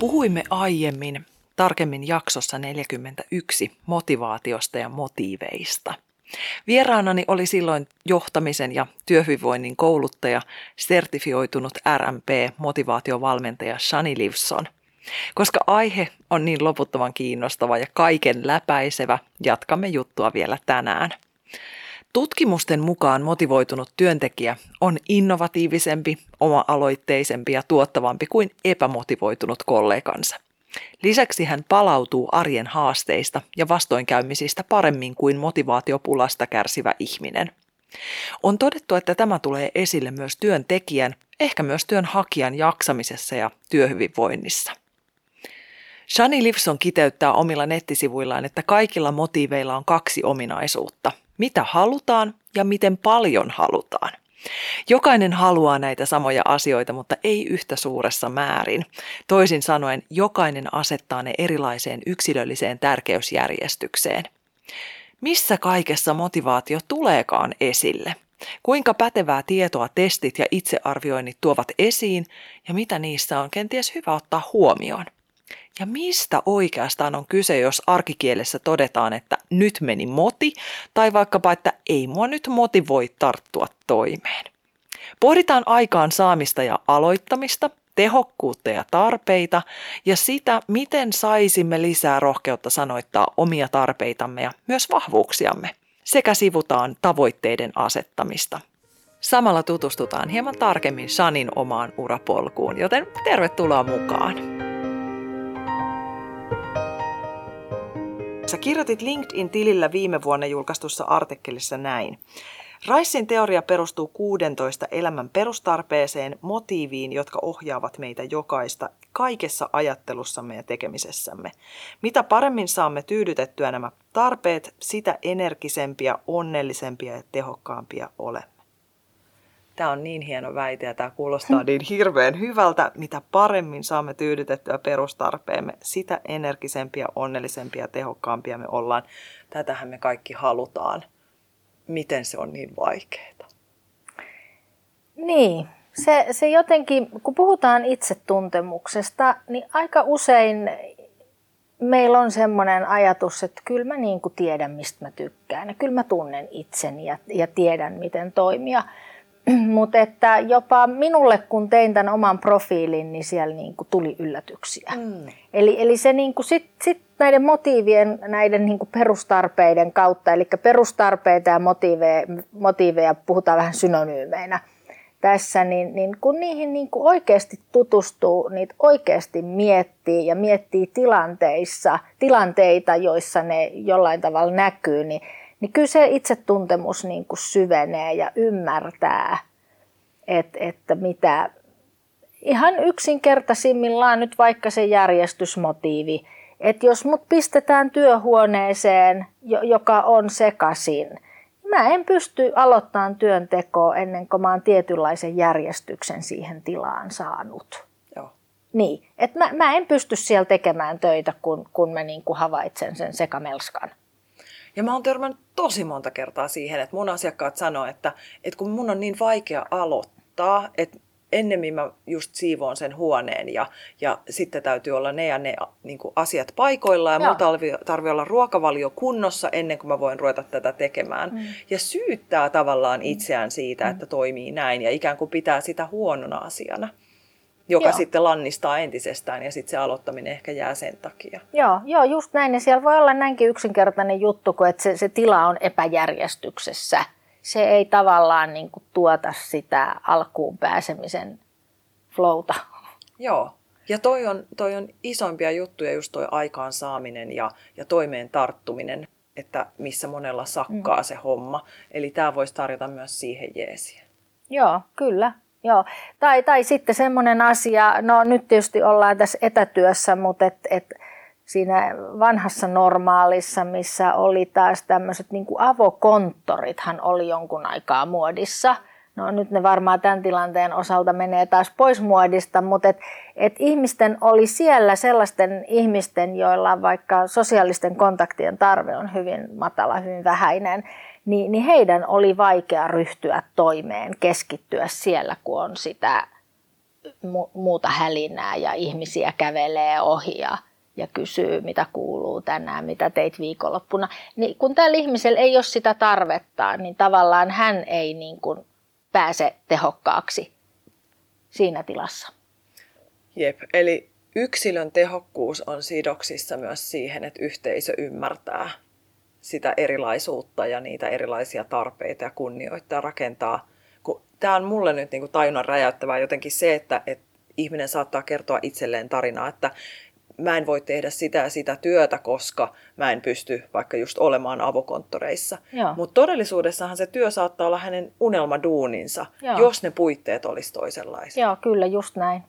Puhuimme aiemmin, tarkemmin jaksossa 41, motivaatiosta ja motiiveista. Vieraanani oli silloin johtamisen ja työhyvinvoinnin kouluttaja, sertifioitunut RMP-motivaatiovalmentaja Shani Livson. Koska aihe on niin loputtoman kiinnostava ja kaiken läpäisevä, jatkamme juttua vielä tänään. Tutkimusten mukaan motivoitunut työntekijä on innovatiivisempi, oma-aloitteisempi ja tuottavampi kuin epämotivoitunut kollegansa. Lisäksi hän palautuu arjen haasteista ja vastoinkäymisistä paremmin kuin motivaatiopulasta kärsivä ihminen. On todettu, että tämä tulee esille myös työntekijän, ehkä myös työnhakijan jaksamisessa ja työhyvinvoinnissa. Shani Livson kiteyttää omilla nettisivuillaan, että kaikilla motiiveilla on kaksi ominaisuutta – mitä halutaan ja miten paljon halutaan. Jokainen haluaa näitä samoja asioita, mutta ei yhtä suuressa määrin. Toisin sanoen, jokainen asettaa ne erilaiseen yksilölliseen tärkeysjärjestykseen. Missä kaikessa motivaatio tuleekaan esille? Kuinka pätevää tietoa testit ja itsearvioinnit tuovat esiin ja mitä niissä on kenties hyvä ottaa huomioon? Ja mistä oikeastaan on kyse, jos arkikielessä todetaan, että nyt meni moti, tai vaikkapa, että ei mua nyt motivoi tarttua toimeen. Pohditaan aikaan saamista ja aloittamista, tehokkuutta ja tarpeita ja sitä, miten saisimme lisää rohkeutta sanoittaa omia tarpeitamme ja myös vahvuuksiamme. Sekä sivutaan tavoitteiden asettamista. Samalla tutustutaan hieman tarkemmin Sanin omaan urapolkuun, joten tervetuloa mukaan! Sä kirjoitit LinkedIn-tilillä viime vuonna julkaistussa artikkelissa näin. Ricein teoria perustuu 16 elämän perustarpeeseen, motiiviin, jotka ohjaavat meitä jokaista kaikessa ajattelussamme ja tekemisessämme. Mitä paremmin saamme tyydytettyä nämä tarpeet, sitä energisempia, onnellisempia ja tehokkaampia olemme. Tämä on niin hieno väite ja tämä kuulostaa niin hirveän hyvältä. Mitä paremmin saamme tyydytettyä perustarpeemme, sitä energisempia, onnellisempia ja tehokkaampia me ollaan. Tätähän me kaikki halutaan. Miten se on niin vaikeaa? Niin, se, se jotenkin, kun puhutaan itsetuntemuksesta, niin aika usein meillä on semmoinen ajatus, että kyllä mä niin kuin tiedän, mistä mä tykkään. Ja kyllä mä tunnen itseni ja, ja tiedän, miten toimia. Mutta että jopa minulle, kun tein tämän oman profiilin, niin siellä niin kuin tuli yllätyksiä. Mm. Eli, eli se niin kuin sit, sit näiden motiivien, näiden niin kuin perustarpeiden kautta, eli perustarpeita ja motiiveja, motiiveja puhutaan vähän synonyymeinä tässä, niin, niin kun niihin niin kuin oikeasti tutustuu, niitä oikeasti miettii ja miettii tilanteissa, tilanteita, joissa ne jollain tavalla näkyy, niin niin kyllä se itsetuntemus niin kuin syvenee ja ymmärtää, että, että mitä ihan yksinkertaisimmillaan nyt vaikka se järjestysmotiivi, että jos mut pistetään työhuoneeseen, joka on sekasin, mä en pysty aloittamaan työntekoa ennen kuin mä oon tietynlaisen järjestyksen siihen tilaan saanut. Joo. Niin, että mä, mä en pysty siellä tekemään töitä, kun, kun mä niin kuin havaitsen sen sekamelskan. Ja mä oon törmännyt tosi monta kertaa siihen, että mun asiakkaat sanoo, että, että kun mun on niin vaikea aloittaa, että ennemmin mä just siivoon sen huoneen ja, ja sitten täytyy olla ne ja ne niin kuin asiat paikoilla ja mulla tarvii, olla ruokavalio kunnossa ennen kuin mä voin ruveta tätä tekemään. Mm. Ja syyttää tavallaan itseään siitä, mm. että toimii näin ja ikään kuin pitää sitä huonona asiana joka joo. sitten lannistaa entisestään ja sitten se aloittaminen ehkä jää sen takia. Joo, joo, just näin. Ja siellä voi olla näinkin yksinkertainen juttu, kun että se, se tila on epäjärjestyksessä. Se ei tavallaan niin kuin tuota sitä alkuun pääsemisen flowta. Joo, ja toi on, toi on isompia juttuja, just toi aikaansaaminen ja, ja toimeen tarttuminen, että missä monella sakkaa mm. se homma. Eli tämä voisi tarjota myös siihen jeesiä. Joo, kyllä. Joo. Tai, tai sitten semmoinen asia, no nyt tietysti ollaan tässä etätyössä, mutta et, et siinä vanhassa normaalissa, missä oli taas tämmöiset niin avokonttorithan oli jonkun aikaa muodissa. No nyt ne varmaan tämän tilanteen osalta menee taas pois muodista, mutta et, et ihmisten oli siellä sellaisten ihmisten, joilla vaikka sosiaalisten kontaktien tarve on hyvin matala, hyvin vähäinen, niin, niin heidän oli vaikea ryhtyä toimeen, keskittyä siellä, kun on sitä muuta hälinää ja ihmisiä kävelee ohi ja, ja kysyy, mitä kuuluu tänään, mitä teit viikonloppuna. Niin kun tällä ihmisellä ei ole sitä tarvetta, niin tavallaan hän ei niin kuin pääse tehokkaaksi siinä tilassa. Jep, eli yksilön tehokkuus on sidoksissa myös siihen, että yhteisö ymmärtää sitä erilaisuutta ja niitä erilaisia tarpeita ja kunnioittaa ja rakentaa. Tämä on mulle nyt niin kuin tajunnan räjäyttävää jotenkin se, että, että ihminen saattaa kertoa itselleen tarinaa, että mä en voi tehdä sitä ja sitä työtä, koska mä en pysty vaikka just olemaan avokonttoreissa. Mutta todellisuudessahan se työ saattaa olla hänen unelmaduuninsa, Joo. jos ne puitteet olisi toisenlaisia. Joo, kyllä, just näin.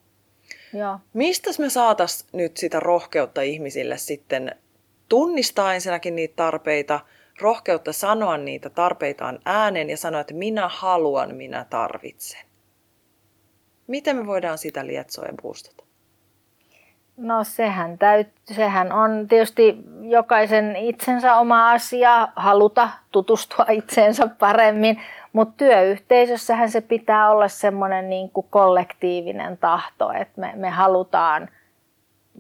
Mistä me saataisiin nyt sitä rohkeutta ihmisille sitten tunnistaa ensinnäkin niitä tarpeita, rohkeutta sanoa niitä tarpeitaan ääneen ja sanoa, että minä haluan, minä tarvitsen. Miten me voidaan sitä lietsoa ja boostata? No sehän, täyt, sehän on tietysti jokaisen itsensä oma asia, haluta tutustua itseensä paremmin, mutta työyhteisössähän se pitää olla semmoinen niin kollektiivinen tahto, että me, me halutaan –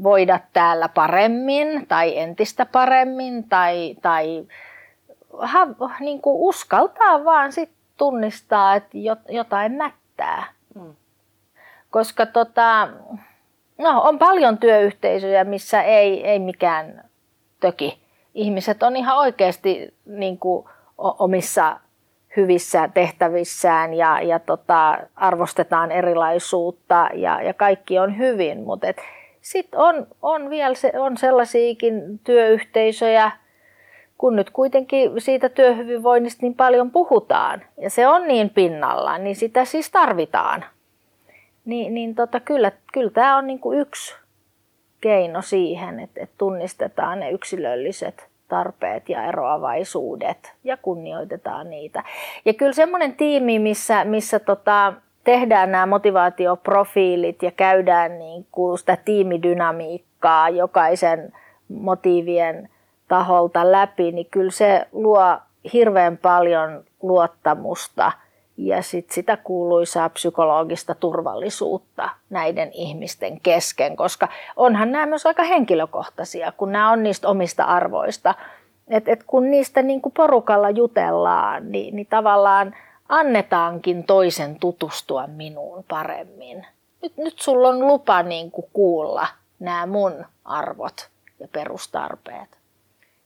voida täällä paremmin tai entistä paremmin tai, tai ha, niin kuin uskaltaa vaan sit tunnistaa, että jotain mättää. Mm. Koska tota, no, on paljon työyhteisöjä, missä ei, ei mikään töki. Ihmiset on ihan oikeasti niin kuin, omissa hyvissä tehtävissään ja, ja tota, arvostetaan erilaisuutta ja, ja kaikki on hyvin, mutta et, sitten on, on vielä se, on sellaisiakin työyhteisöjä, kun nyt kuitenkin siitä työhyvinvoinnista niin paljon puhutaan ja se on niin pinnalla, niin sitä siis tarvitaan. Niin, niin tota, kyllä, kyllä tämä on niinku yksi keino siihen, että, että tunnistetaan ne yksilölliset tarpeet ja eroavaisuudet ja kunnioitetaan niitä. Ja kyllä semmoinen tiimi, missä, missä tota, tehdään nämä motivaatioprofiilit ja käydään niin kuin sitä tiimidynamiikkaa jokaisen motiivien taholta läpi, niin kyllä se luo hirveän paljon luottamusta ja sit sitä kuuluisaa psykologista turvallisuutta näiden ihmisten kesken, koska onhan nämä myös aika henkilökohtaisia, kun nämä on niistä omista arvoista. Et, et kun niistä niin kuin porukalla jutellaan, niin, niin tavallaan – annetaankin toisen tutustua minuun paremmin. Nyt, nyt sulla on lupa niin kuin kuulla nämä mun arvot ja perustarpeet.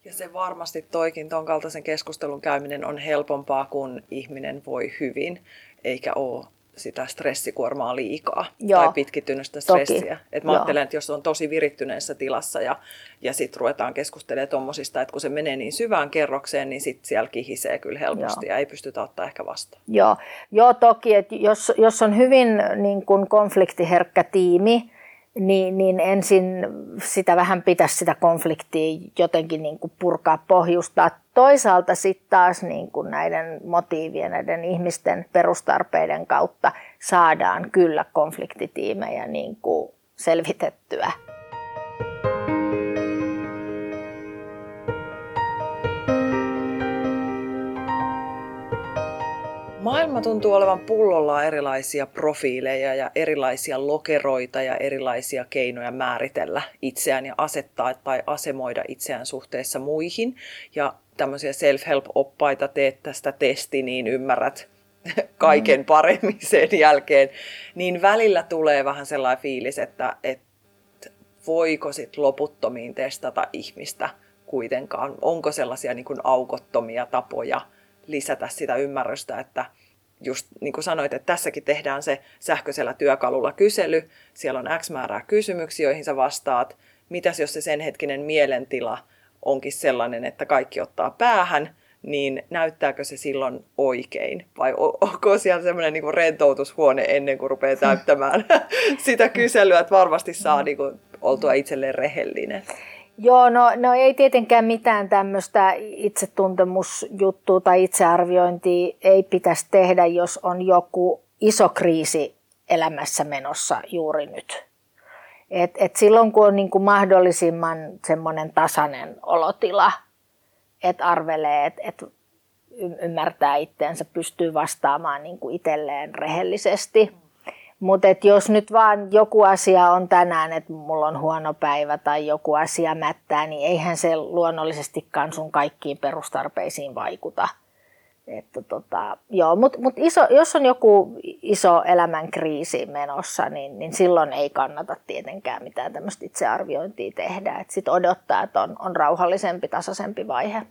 Ja se varmasti toikin ton kaltaisen keskustelun käyminen on helpompaa, kun ihminen voi hyvin, eikä ole sitä stressikuormaa liikaa Joo, tai pitkittynyttä stressiä. Et mä Joo. ajattelen, että jos on tosi virittyneessä tilassa ja, ja sitten ruvetaan keskustelemaan tuommoisista, että kun se menee niin syvään kerrokseen, niin sitten siellä kihisee kyllä helposti Joo. ja ei pystytä ottaa ehkä vastaan. Joo, Joo toki, että jos, jos on hyvin niin kun konfliktiherkkä tiimi, niin, niin ensin sitä vähän pitäisi sitä konfliktia jotenkin niin kuin purkaa, pohjustaa. Toisaalta sitten taas niin kuin näiden motiivien, näiden ihmisten perustarpeiden kautta saadaan kyllä konfliktitiimejä niin kuin selvitettyä. Maailma tuntuu olevan pullolla erilaisia profiileja ja erilaisia lokeroita ja erilaisia keinoja määritellä itseään ja asettaa tai asemoida itseään suhteessa muihin. Ja tämmöisiä self-help-oppaita, teet tästä testi, niin ymmärrät kaiken mm. paremmin sen jälkeen. Niin välillä tulee vähän sellainen fiilis, että, että voiko sit loputtomiin testata ihmistä kuitenkaan. Onko sellaisia niin kuin aukottomia tapoja lisätä sitä ymmärrystä, että just niin kuin sanoit, että tässäkin tehdään se sähköisellä työkalulla kysely, siellä on X määrää kysymyksiä, joihin sä vastaat. Mitäs jos se sen hetkinen mielentila onkin sellainen, että kaikki ottaa päähän, niin näyttääkö se silloin oikein? Vai onko siellä semmoinen niin rentoutushuone ennen kuin rupeaa täyttämään sitä kyselyä, että varmasti saa niin kuin, oltua itselleen rehellinen? Joo, no, no ei tietenkään mitään tämmöistä itsetuntemusjuttua tai itsearviointia ei pitäisi tehdä, jos on joku iso kriisi elämässä menossa juuri nyt. Et, et silloin kun on niin kuin mahdollisimman semmoinen tasainen olotila, että arvelee, että et ymmärtää itseänsä, pystyy vastaamaan niin kuin itselleen rehellisesti – mutta jos nyt vaan joku asia on tänään, että mulla on huono päivä tai joku asia mättää, niin eihän se luonnollisestikaan sun kaikkiin perustarpeisiin vaikuta. Että tota, joo, mut, mut iso, jos on joku iso elämän kriisi menossa, niin, niin silloin ei kannata tietenkään mitään tämmöistä itsearviointia tehdä. Sitten odottaa, että on, on rauhallisempi, tasaisempi vaihe.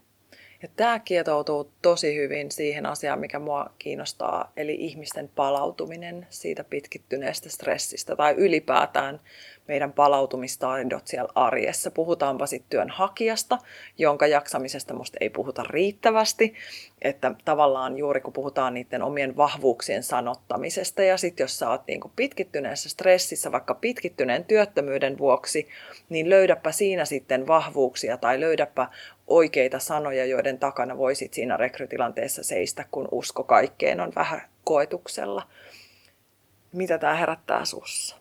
Ja tämä kietoutuu tosi hyvin siihen asiaan, mikä mua kiinnostaa, eli ihmisten palautuminen siitä pitkittyneestä stressistä tai ylipäätään meidän palautumistaidot siellä arjessa. Puhutaanpa sitten työnhakijasta, jonka jaksamisesta musta ei puhuta riittävästi, että tavallaan juuri kun puhutaan niiden omien vahvuuksien sanottamisesta ja sitten jos sä oot niinku pitkittyneessä stressissä vaikka pitkittyneen työttömyyden vuoksi, niin löydäpä siinä sitten vahvuuksia tai löydäpä oikeita sanoja, joiden takana voisit siinä rekrytilanteessa seistä, kun usko kaikkeen on vähän koetuksella. Mitä tämä herättää sussa?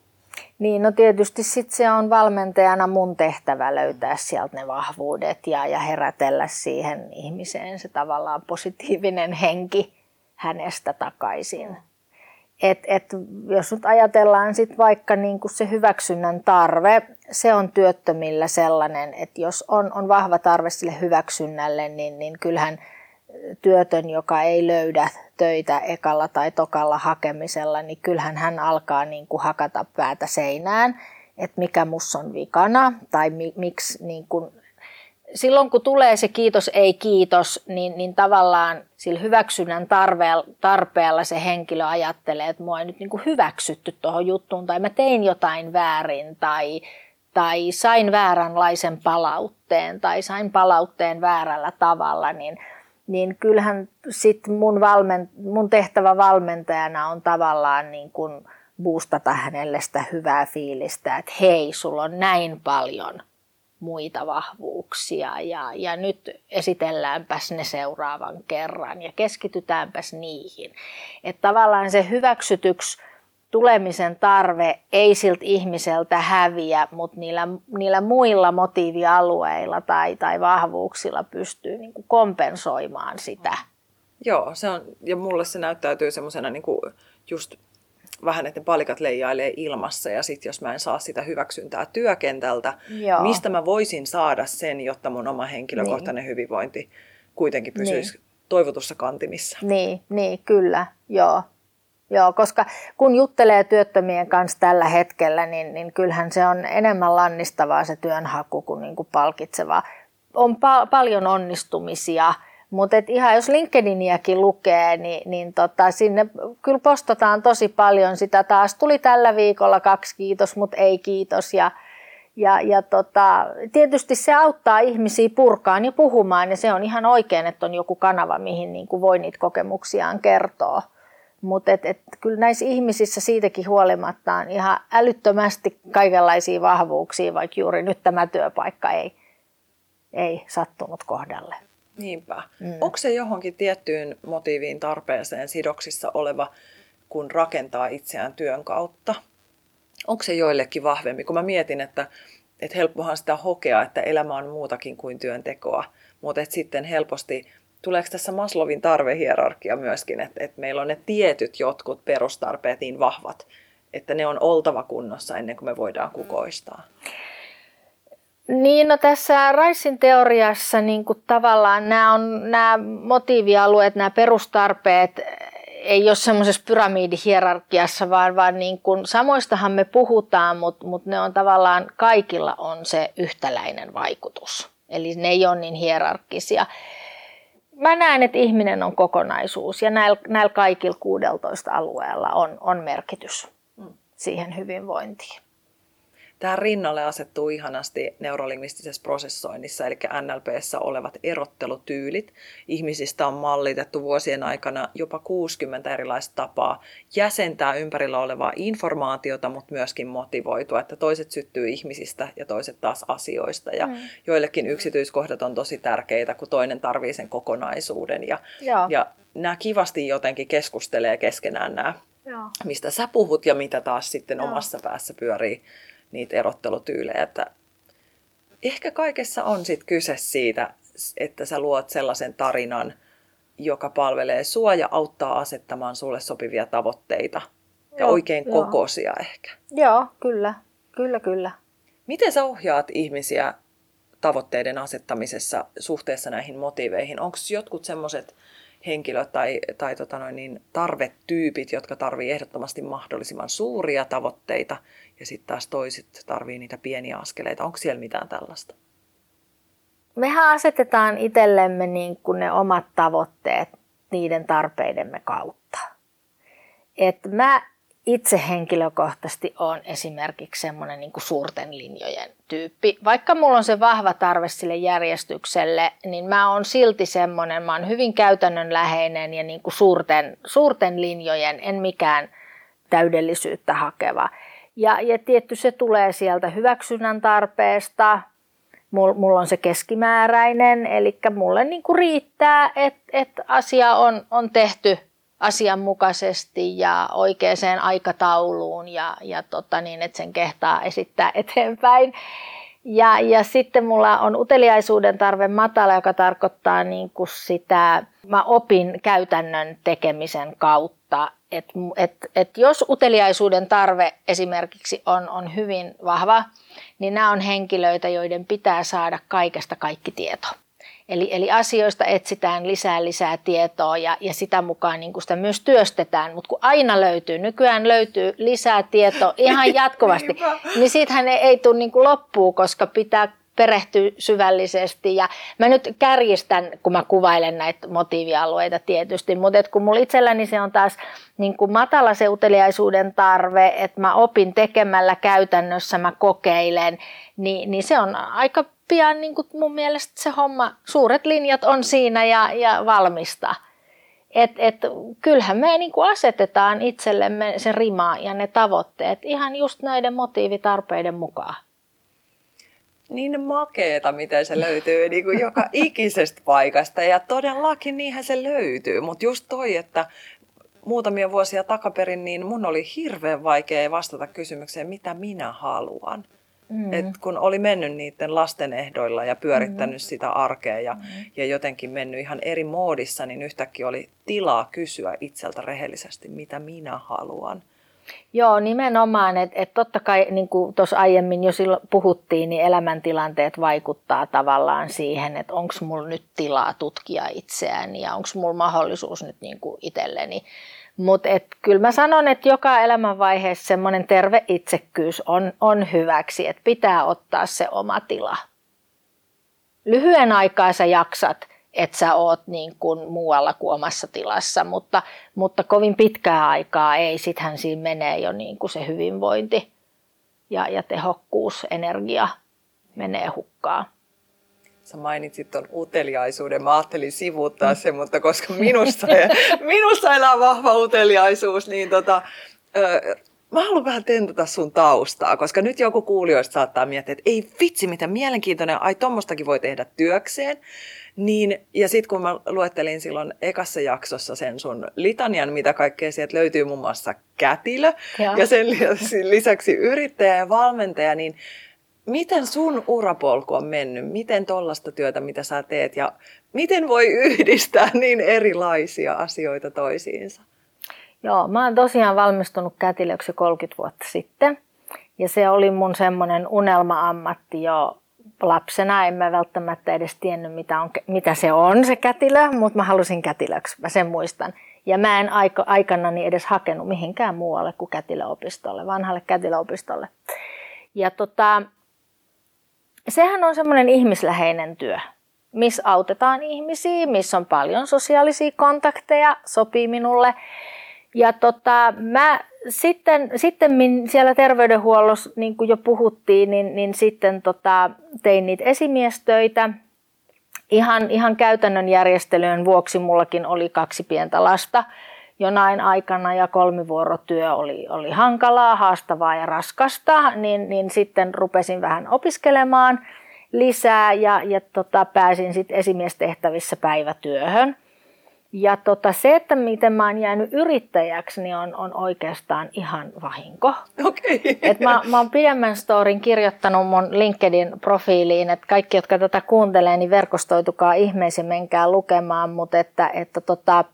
Niin, no tietysti sit se on valmentajana mun tehtävä löytää sieltä ne vahvuudet ja, ja herätellä siihen ihmiseen se tavallaan positiivinen henki hänestä takaisin. Et, et, jos nyt ajatellaan sit vaikka niin kuin se hyväksynnän tarve, se on työttömillä sellainen, että jos on, on vahva tarve sille hyväksynnälle, niin, niin kyllähän työtön, joka ei löydä töitä ekalla tai tokalla hakemisella, niin kyllähän hän alkaa niin kuin hakata päätä seinään, että mikä mus on vikana tai mi, miksi niin kuin silloin kun tulee se kiitos, ei kiitos, niin, niin tavallaan sillä hyväksynnän tarpeella, tarpeella se henkilö ajattelee, että mua ei nyt niin kuin hyväksytty tuohon juttuun tai mä tein jotain väärin tai, tai sain vääränlaisen palautteen tai sain palautteen väärällä tavalla, niin, niin kyllähän sit mun, valmen, mun tehtävä valmentajana on tavallaan niin kuin boostata hänelle sitä hyvää fiilistä, että hei, sulla on näin paljon – muita vahvuuksia ja, ja nyt esitelläänpäs ne seuraavan kerran ja keskitytäänpäs niihin. Että tavallaan se hyväksytyksi tulemisen tarve ei siltä ihmiseltä häviä, mutta niillä, niillä muilla motiivialueilla tai, tai vahvuuksilla pystyy niin kuin kompensoimaan sitä. Joo, se on, ja mulle se näyttäytyy semmoisena niin just vähän, että ne palikat leijailee ilmassa ja sitten jos mä en saa sitä hyväksyntää työkentältä, Joo. mistä mä voisin saada sen, jotta mun oma henkilökohtainen niin. hyvinvointi kuitenkin pysyisi niin. toivotussa kantimissa. Niin, niin kyllä, joo. Joo, koska kun juttelee työttömien kanssa tällä hetkellä, niin, niin kyllähän se on enemmän lannistavaa se työnhaku kuin, niin kuin palkitsevaa. On pa- paljon onnistumisia, mutta ihan jos LinkedIniäkin lukee, niin, niin tota, sinne kyllä postataan tosi paljon sitä. Taas tuli tällä viikolla kaksi kiitos, mutta ei kiitos. Ja, ja, ja tota, tietysti se auttaa ihmisiä purkaan ja puhumaan ja se on ihan oikein, että on joku kanava, mihin niin kuin voi niitä kokemuksiaan kertoa. Mutta et, et, kyllä näissä ihmisissä siitäkin huolimatta on ihan älyttömästi kaikenlaisia vahvuuksia, vaikka juuri nyt tämä työpaikka ei, ei sattunut kohdalle. Niinpä. Mm. Onko se johonkin tiettyyn motiiviin tarpeeseen sidoksissa oleva, kun rakentaa itseään työn kautta? Onko se joillekin vahvempi? Kun mä mietin, että, että helppohan sitä hokea, että elämä on muutakin kuin työntekoa, mutta että sitten helposti tuleeko tässä Maslovin tarvehierarkia myöskin, että, että meillä on ne tietyt jotkut perustarpeet niin vahvat, että ne on oltava kunnossa ennen kuin me voidaan kukoistaa? Niin, no tässä Raisin teoriassa niin kuin tavallaan nämä, on, nämä motiivialueet, nämä perustarpeet ei ole semmoisessa pyramidihierarkiassa, vaan, vaan niin kuin, samoistahan me puhutaan, mutta, mutta ne on tavallaan, kaikilla on se yhtäläinen vaikutus. Eli ne ei ole niin hierarkkisia. Mä näen, että ihminen on kokonaisuus ja näillä, näillä kaikilla 16 alueella on, on merkitys siihen hyvinvointiin. Tähän rinnalle asettuu ihanasti neurolingvistisessä prosessoinnissa, eli NLPssä olevat erottelutyylit. Ihmisistä on mallitettu vuosien aikana jopa 60 erilaista tapaa jäsentää ympärillä olevaa informaatiota, mutta myöskin motivoitua, että toiset syttyy ihmisistä ja toiset taas asioista. Ja mm. joillekin yksityiskohdat on tosi tärkeitä, kun toinen tarvii sen kokonaisuuden. Ja, ja nämä kivasti jotenkin keskustelee keskenään nämä, Joo. mistä sä puhut ja mitä taas sitten Joo. omassa päässä pyörii niitä erottelutyylejä. Että ehkä kaikessa on sitten kyse siitä, että sä luot sellaisen tarinan, joka palvelee sua ja auttaa asettamaan sulle sopivia tavoitteita. Joo, ja oikein jo. kokoisia ehkä. Joo, kyllä. Kyllä, kyllä. Miten sä ohjaat ihmisiä tavoitteiden asettamisessa suhteessa näihin motiiveihin? Onko jotkut semmoiset henkilöt tai, tai tota noin, niin tarvetyypit, jotka tarvii ehdottomasti mahdollisimman suuria tavoitteita ja sitten taas toiset tarvii niitä pieniä askeleita. Onko siellä mitään tällaista? Mehän asetetaan itsellemme niin kuin ne omat tavoitteet niiden tarpeidemme kautta. Et mä itse henkilökohtaisesti on esimerkiksi semmoinen niin kuin suurten linjojen tyyppi. Vaikka mulla on se vahva tarve sille järjestykselle, niin mä oon silti semmoinen, mä oon hyvin käytännönläheinen ja niin kuin suurten, suurten linjojen, en mikään täydellisyyttä hakeva. Ja, ja tietty se tulee sieltä hyväksynnän tarpeesta, mulla on se keskimääräinen, eli mulle niin kuin riittää, että, että asia on, on tehty asianmukaisesti ja oikeaan aikatauluun ja, ja tota niin, että sen kehtaa esittää eteenpäin. Ja, ja sitten mulla on uteliaisuuden tarve matala, joka tarkoittaa niin kuin sitä, mä opin käytännön tekemisen kautta, että et, et jos uteliaisuuden tarve esimerkiksi on, on hyvin vahva, niin nämä on henkilöitä, joiden pitää saada kaikesta kaikki tieto. Eli, eli asioista etsitään lisää lisää tietoa ja, ja sitä mukaan niin sitä myös työstetään, mutta kun aina löytyy, nykyään löytyy lisää tietoa ihan jatkuvasti, niin siitähän ei, ei tule niin loppuu, koska pitää perehtyä syvällisesti. Ja mä nyt kärjistän, kun mä kuvailen näitä motiivialueita tietysti, mutta et kun mulla itselläni se on taas niin kuin matala se uteliaisuuden tarve, että mä opin tekemällä käytännössä, mä kokeilen, niin, niin se on aika pian niin kuin mun mielestä se homma, suuret linjat on siinä ja, ja valmista. Et, et, kyllähän me niin kuin asetetaan itsellemme se rima ja ne tavoitteet ihan just näiden motiivitarpeiden mukaan. Niin makeeta, miten se löytyy niin kuin joka ikisestä paikasta ja todellakin niinhän se löytyy. Mutta just toi, että muutamia vuosia takaperin, niin mun oli hirveän vaikea vastata kysymykseen, mitä minä haluan. Mm. Et kun oli mennyt niiden lasten ehdoilla ja pyörittänyt mm. sitä arkea ja, mm. ja jotenkin mennyt ihan eri moodissa, niin yhtäkkiä oli tilaa kysyä itseltä rehellisesti, mitä minä haluan. Joo, nimenomaan, että et totta kai, niin kuin tuossa aiemmin jo silloin puhuttiin, niin elämäntilanteet vaikuttaa tavallaan siihen, että onko mulla nyt tilaa tutkia itseäni ja onko mulla mahdollisuus nyt niin kuin itselleni mutta kyllä mä sanon, että joka elämänvaiheessa semmoinen terve itsekkyys on, on hyväksi, että pitää ottaa se oma tila. Lyhyen aikaa sä jaksat, että sä oot niin kuin muualla kuin omassa tilassa, mutta, mutta kovin pitkää aikaa ei. Sittenhän siinä menee jo niin kuin se hyvinvointi ja, ja tehokkuus, energia menee hukkaan sä mainitsit tuon uteliaisuuden. Mä ajattelin sivuuttaa sen, mutta koska minusta, minusta elää vahva uteliaisuus, niin tota, ö, mä haluan vähän tentata sun taustaa, koska nyt joku kuulijoista saattaa miettiä, että ei vitsi, mitä mielenkiintoinen, ai tommostakin voi tehdä työkseen. Niin, ja sitten kun mä luettelin silloin ekassa jaksossa sen sun litanian, mitä kaikkea sieltä löytyy muun muassa kätilö ja, ja sen lisäksi yrittäjä ja valmentaja, niin miten sun urapolku on mennyt? Miten tollasta työtä, mitä sä teet ja miten voi yhdistää niin erilaisia asioita toisiinsa? Joo, mä oon tosiaan valmistunut kätilöksi 30 vuotta sitten. Ja se oli mun semmoinen unelma-ammatti jo lapsena. En mä välttämättä edes tiennyt, mitä, on, mitä se on se kätilö, mutta mä halusin kätilöksi, mä sen muistan. Ja mä en aika, aikanani edes hakenut mihinkään muualle kuin kätilöopistolle, vanhalle kätilöopistolle. Ja tota, sehän on semmoinen ihmisläheinen työ, missä autetaan ihmisiä, missä on paljon sosiaalisia kontakteja, sopii minulle. Ja tota, mä sitten, sitten siellä terveydenhuollossa, niin kuin jo puhuttiin, niin, niin sitten tota, tein niitä esimiestöitä. Ihan, ihan käytännön järjestelyjen vuoksi mullakin oli kaksi pientä lasta jonain aikana ja kolmivuorotyö oli, oli hankalaa, haastavaa ja raskasta, niin, niin sitten rupesin vähän opiskelemaan lisää ja, ja tota, pääsin sitten esimiestehtävissä päivätyöhön. Ja tota, se, että miten mä oon jäänyt yrittäjäksi, niin on, on oikeastaan ihan vahinko. Okay. Et mä, mä oon pidemmän storin kirjoittanut mun LinkedIn-profiiliin, että kaikki, jotka tätä kuuntelee, niin verkostoitukaa ihmeisiin, menkää lukemaan, mutta että, että tota,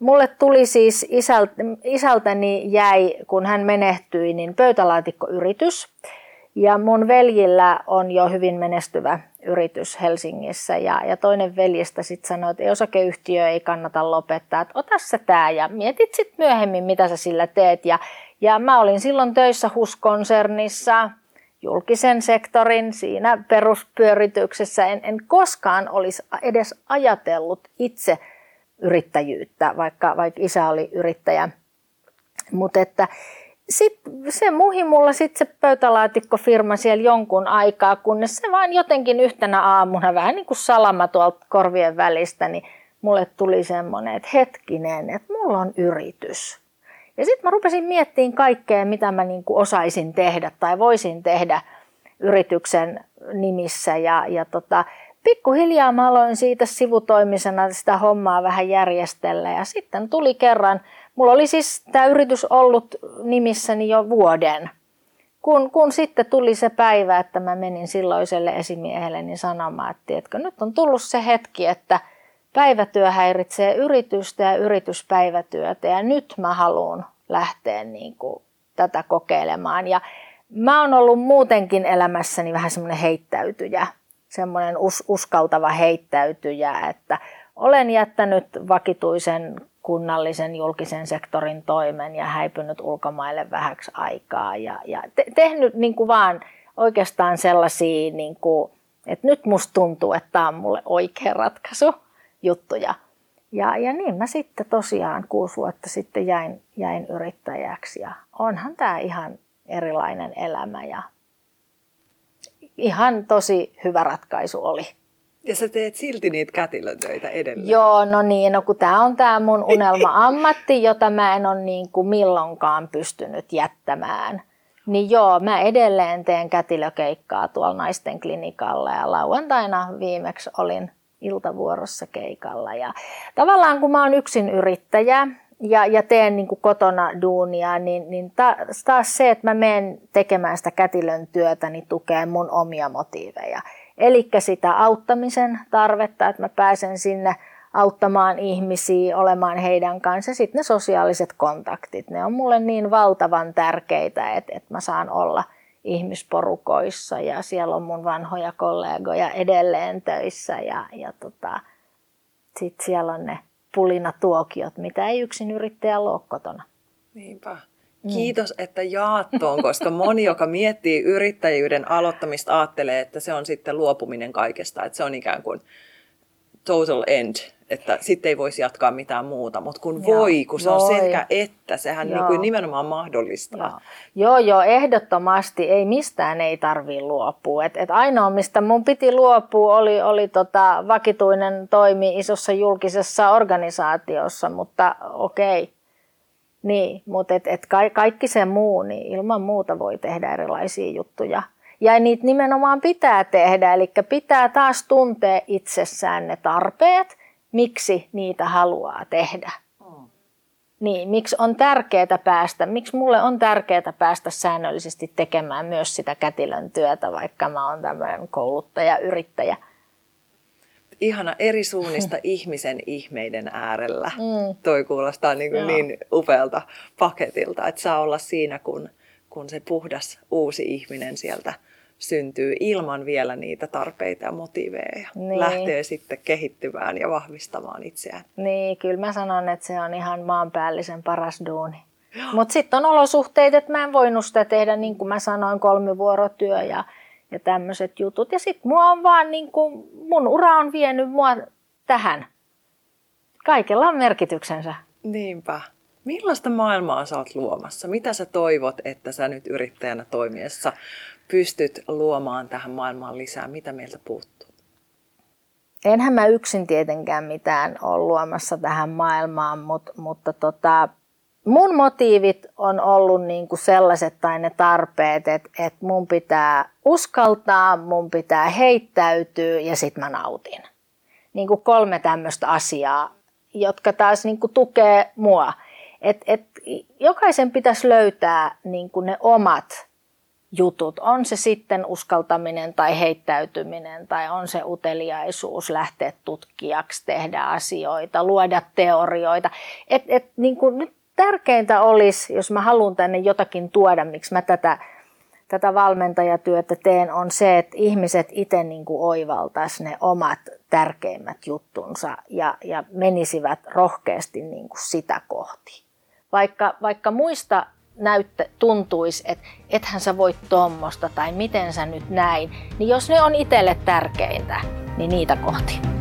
Mulle tuli siis isältä, isältäni jäi, kun hän menehtyi, niin pöytälaatikkoyritys. Ja mun veljillä on jo hyvin menestyvä yritys Helsingissä ja, ja toinen veljestä sitten sanoi, että osakeyhtiö ei kannata lopettaa, että ota sä tää ja mietit sitten myöhemmin, mitä sä sillä teet. Ja, ja mä olin silloin töissä HUS-konsernissa, julkisen sektorin siinä peruspyörityksessä. En, en koskaan olisi edes ajatellut itse yrittäjyyttä, vaikka, vaikka isä oli yrittäjä. Mutta että sit se muhi mulla sitten se pöytälaatikkofirma siellä jonkun aikaa, kunnes se vaan jotenkin yhtenä aamuna, vähän niin kuin salama tuolta korvien välistä, niin mulle tuli semmoinen, että hetkinen, että mulla on yritys. Ja sitten mä rupesin miettimään kaikkea, mitä mä niin kuin osaisin tehdä tai voisin tehdä yrityksen nimissä. Ja, ja tota, pikkuhiljaa mä aloin siitä sivutoimisena sitä hommaa vähän järjestellä. Ja sitten tuli kerran, mulla oli siis tämä yritys ollut nimissäni jo vuoden, kun, kun sitten tuli se päivä, että mä menin silloiselle esimiehelle niin sanomaan, että tiedätkö, nyt on tullut se hetki, että päivätyö häiritsee yritystä ja yrityspäivätyötä. Ja nyt mä haluan lähteä niin kuin tätä kokeilemaan. Ja mä oon ollut muutenkin elämässäni vähän semmoinen heittäytyjä semmoinen us, uskaltava heittäytyjä, että olen jättänyt vakituisen kunnallisen julkisen sektorin toimen ja häipynyt ulkomaille vähäksi aikaa ja, ja te, tehnyt niin kuin vaan oikeastaan sellaisia, niin kuin, että nyt musta tuntuu, että tämä on mulle oikea ratkaisu juttuja. Ja, ja niin mä sitten tosiaan kuusi vuotta sitten jäin, jäin yrittäjäksi ja onhan tämä ihan erilainen elämä ja ihan tosi hyvä ratkaisu oli. Ja sä teet silti niitä kätilötöitä edelleen. Joo, no niin, no kun tämä on tämä mun unelma-ammatti, jota mä en ole niin kuin milloinkaan pystynyt jättämään. Niin joo, mä edelleen teen kätilökeikkaa tuolla naisten klinikalla ja lauantaina viimeksi olin iltavuorossa keikalla. Ja tavallaan kun mä oon yksin yrittäjä, ja, ja teen niin kuin kotona duunia, niin, niin taas se, että mä menen tekemään sitä kätilön työtä, niin tukee mun omia motiiveja. Eli sitä auttamisen tarvetta, että mä pääsen sinne auttamaan ihmisiä, olemaan heidän kanssa. Sitten ne sosiaaliset kontaktit, ne on mulle niin valtavan tärkeitä, että, että mä saan olla ihmisporukoissa ja siellä on mun vanhoja kollegoja edelleen töissä ja, ja tota, sitten siellä on ne pulinatuokiot, mitä ei yksin yrittäjä ole kotona. Niinpä. Kiitos, että jaat tuon, koska moni, joka miettii yrittäjyyden aloittamista, ajattelee, että se on sitten luopuminen kaikesta, että se on ikään kuin total end, että sitten ei voisi jatkaa mitään muuta, mutta kun joo, voi, kun se voi. on sekä että, sehän niin kuin nimenomaan mahdollistaa. Joo. joo, joo, ehdottomasti, ei mistään ei tarvii luopua. Et, et ainoa, mistä mun piti luopua, oli, oli tota vakituinen toimi isossa julkisessa organisaatiossa, mutta okei. Okay. Niin, mutta et, et kaikki se muu, niin ilman muuta voi tehdä erilaisia juttuja. Ja niitä nimenomaan pitää tehdä, eli pitää taas tuntea itsessään ne tarpeet, miksi niitä haluaa tehdä. Mm. Niin, miksi on tärkeää päästä, miksi mulle on tärkeää päästä säännöllisesti tekemään myös sitä kätilön työtä, vaikka mä oon tämmöinen kouluttaja, yrittäjä. Ihana eri suunnista ihmisen ihmeiden äärellä. Mm. Toi kuulostaa niin, kuin niin upealta paketilta, että saa olla siinä, kun, kun se puhdas uusi ihminen sieltä – syntyy ilman vielä niitä tarpeita ja motiiveja. Niin. Lähtee sitten kehittymään ja vahvistamaan itseään. Niin, kyllä mä sanon, että se on ihan maanpäällisen paras duuni. Mutta sitten on olosuhteet, että mä en voinut sitä tehdä, niin kuin mä sanoin, kolmivuorotyö ja, ja tämmöiset jutut. Ja sitten mua on vaan, niin kuin, mun ura on vienyt mua tähän. Kaikella on merkityksensä. Niinpä. Millaista maailmaa sä oot luomassa? Mitä sä toivot, että sä nyt yrittäjänä toimiessa pystyt luomaan tähän maailmaan lisää? Mitä meiltä puuttuu? Enhän mä yksin tietenkään mitään ole luomassa tähän maailmaan, mutta, mutta tota, mun motiivit on ollut niin kuin sellaiset tai ne tarpeet, että, että mun pitää uskaltaa, mun pitää heittäytyä ja sit mä nautin. Niin kuin kolme tämmöistä asiaa, jotka taas niin kuin tukee mua. Et, et, jokaisen pitäisi löytää niin kuin ne omat jutut. On se sitten uskaltaminen tai heittäytyminen tai on se uteliaisuus lähteä tutkijaksi, tehdä asioita, luoda teorioita. Et, et, niin kuin nyt tärkeintä olisi, jos mä haluan tänne jotakin tuoda, miksi mä tätä, tätä valmentajatyötä teen, on se, että ihmiset itse niin oivaltaisi ne omat tärkeimmät juttunsa ja, ja menisivät rohkeasti niin kuin sitä kohti. Vaikka, vaikka muista näyttä, tuntuisi, että ethän sä voi tuommoista tai miten sä nyt näin, niin jos ne on itselle tärkeintä, niin niitä kohti.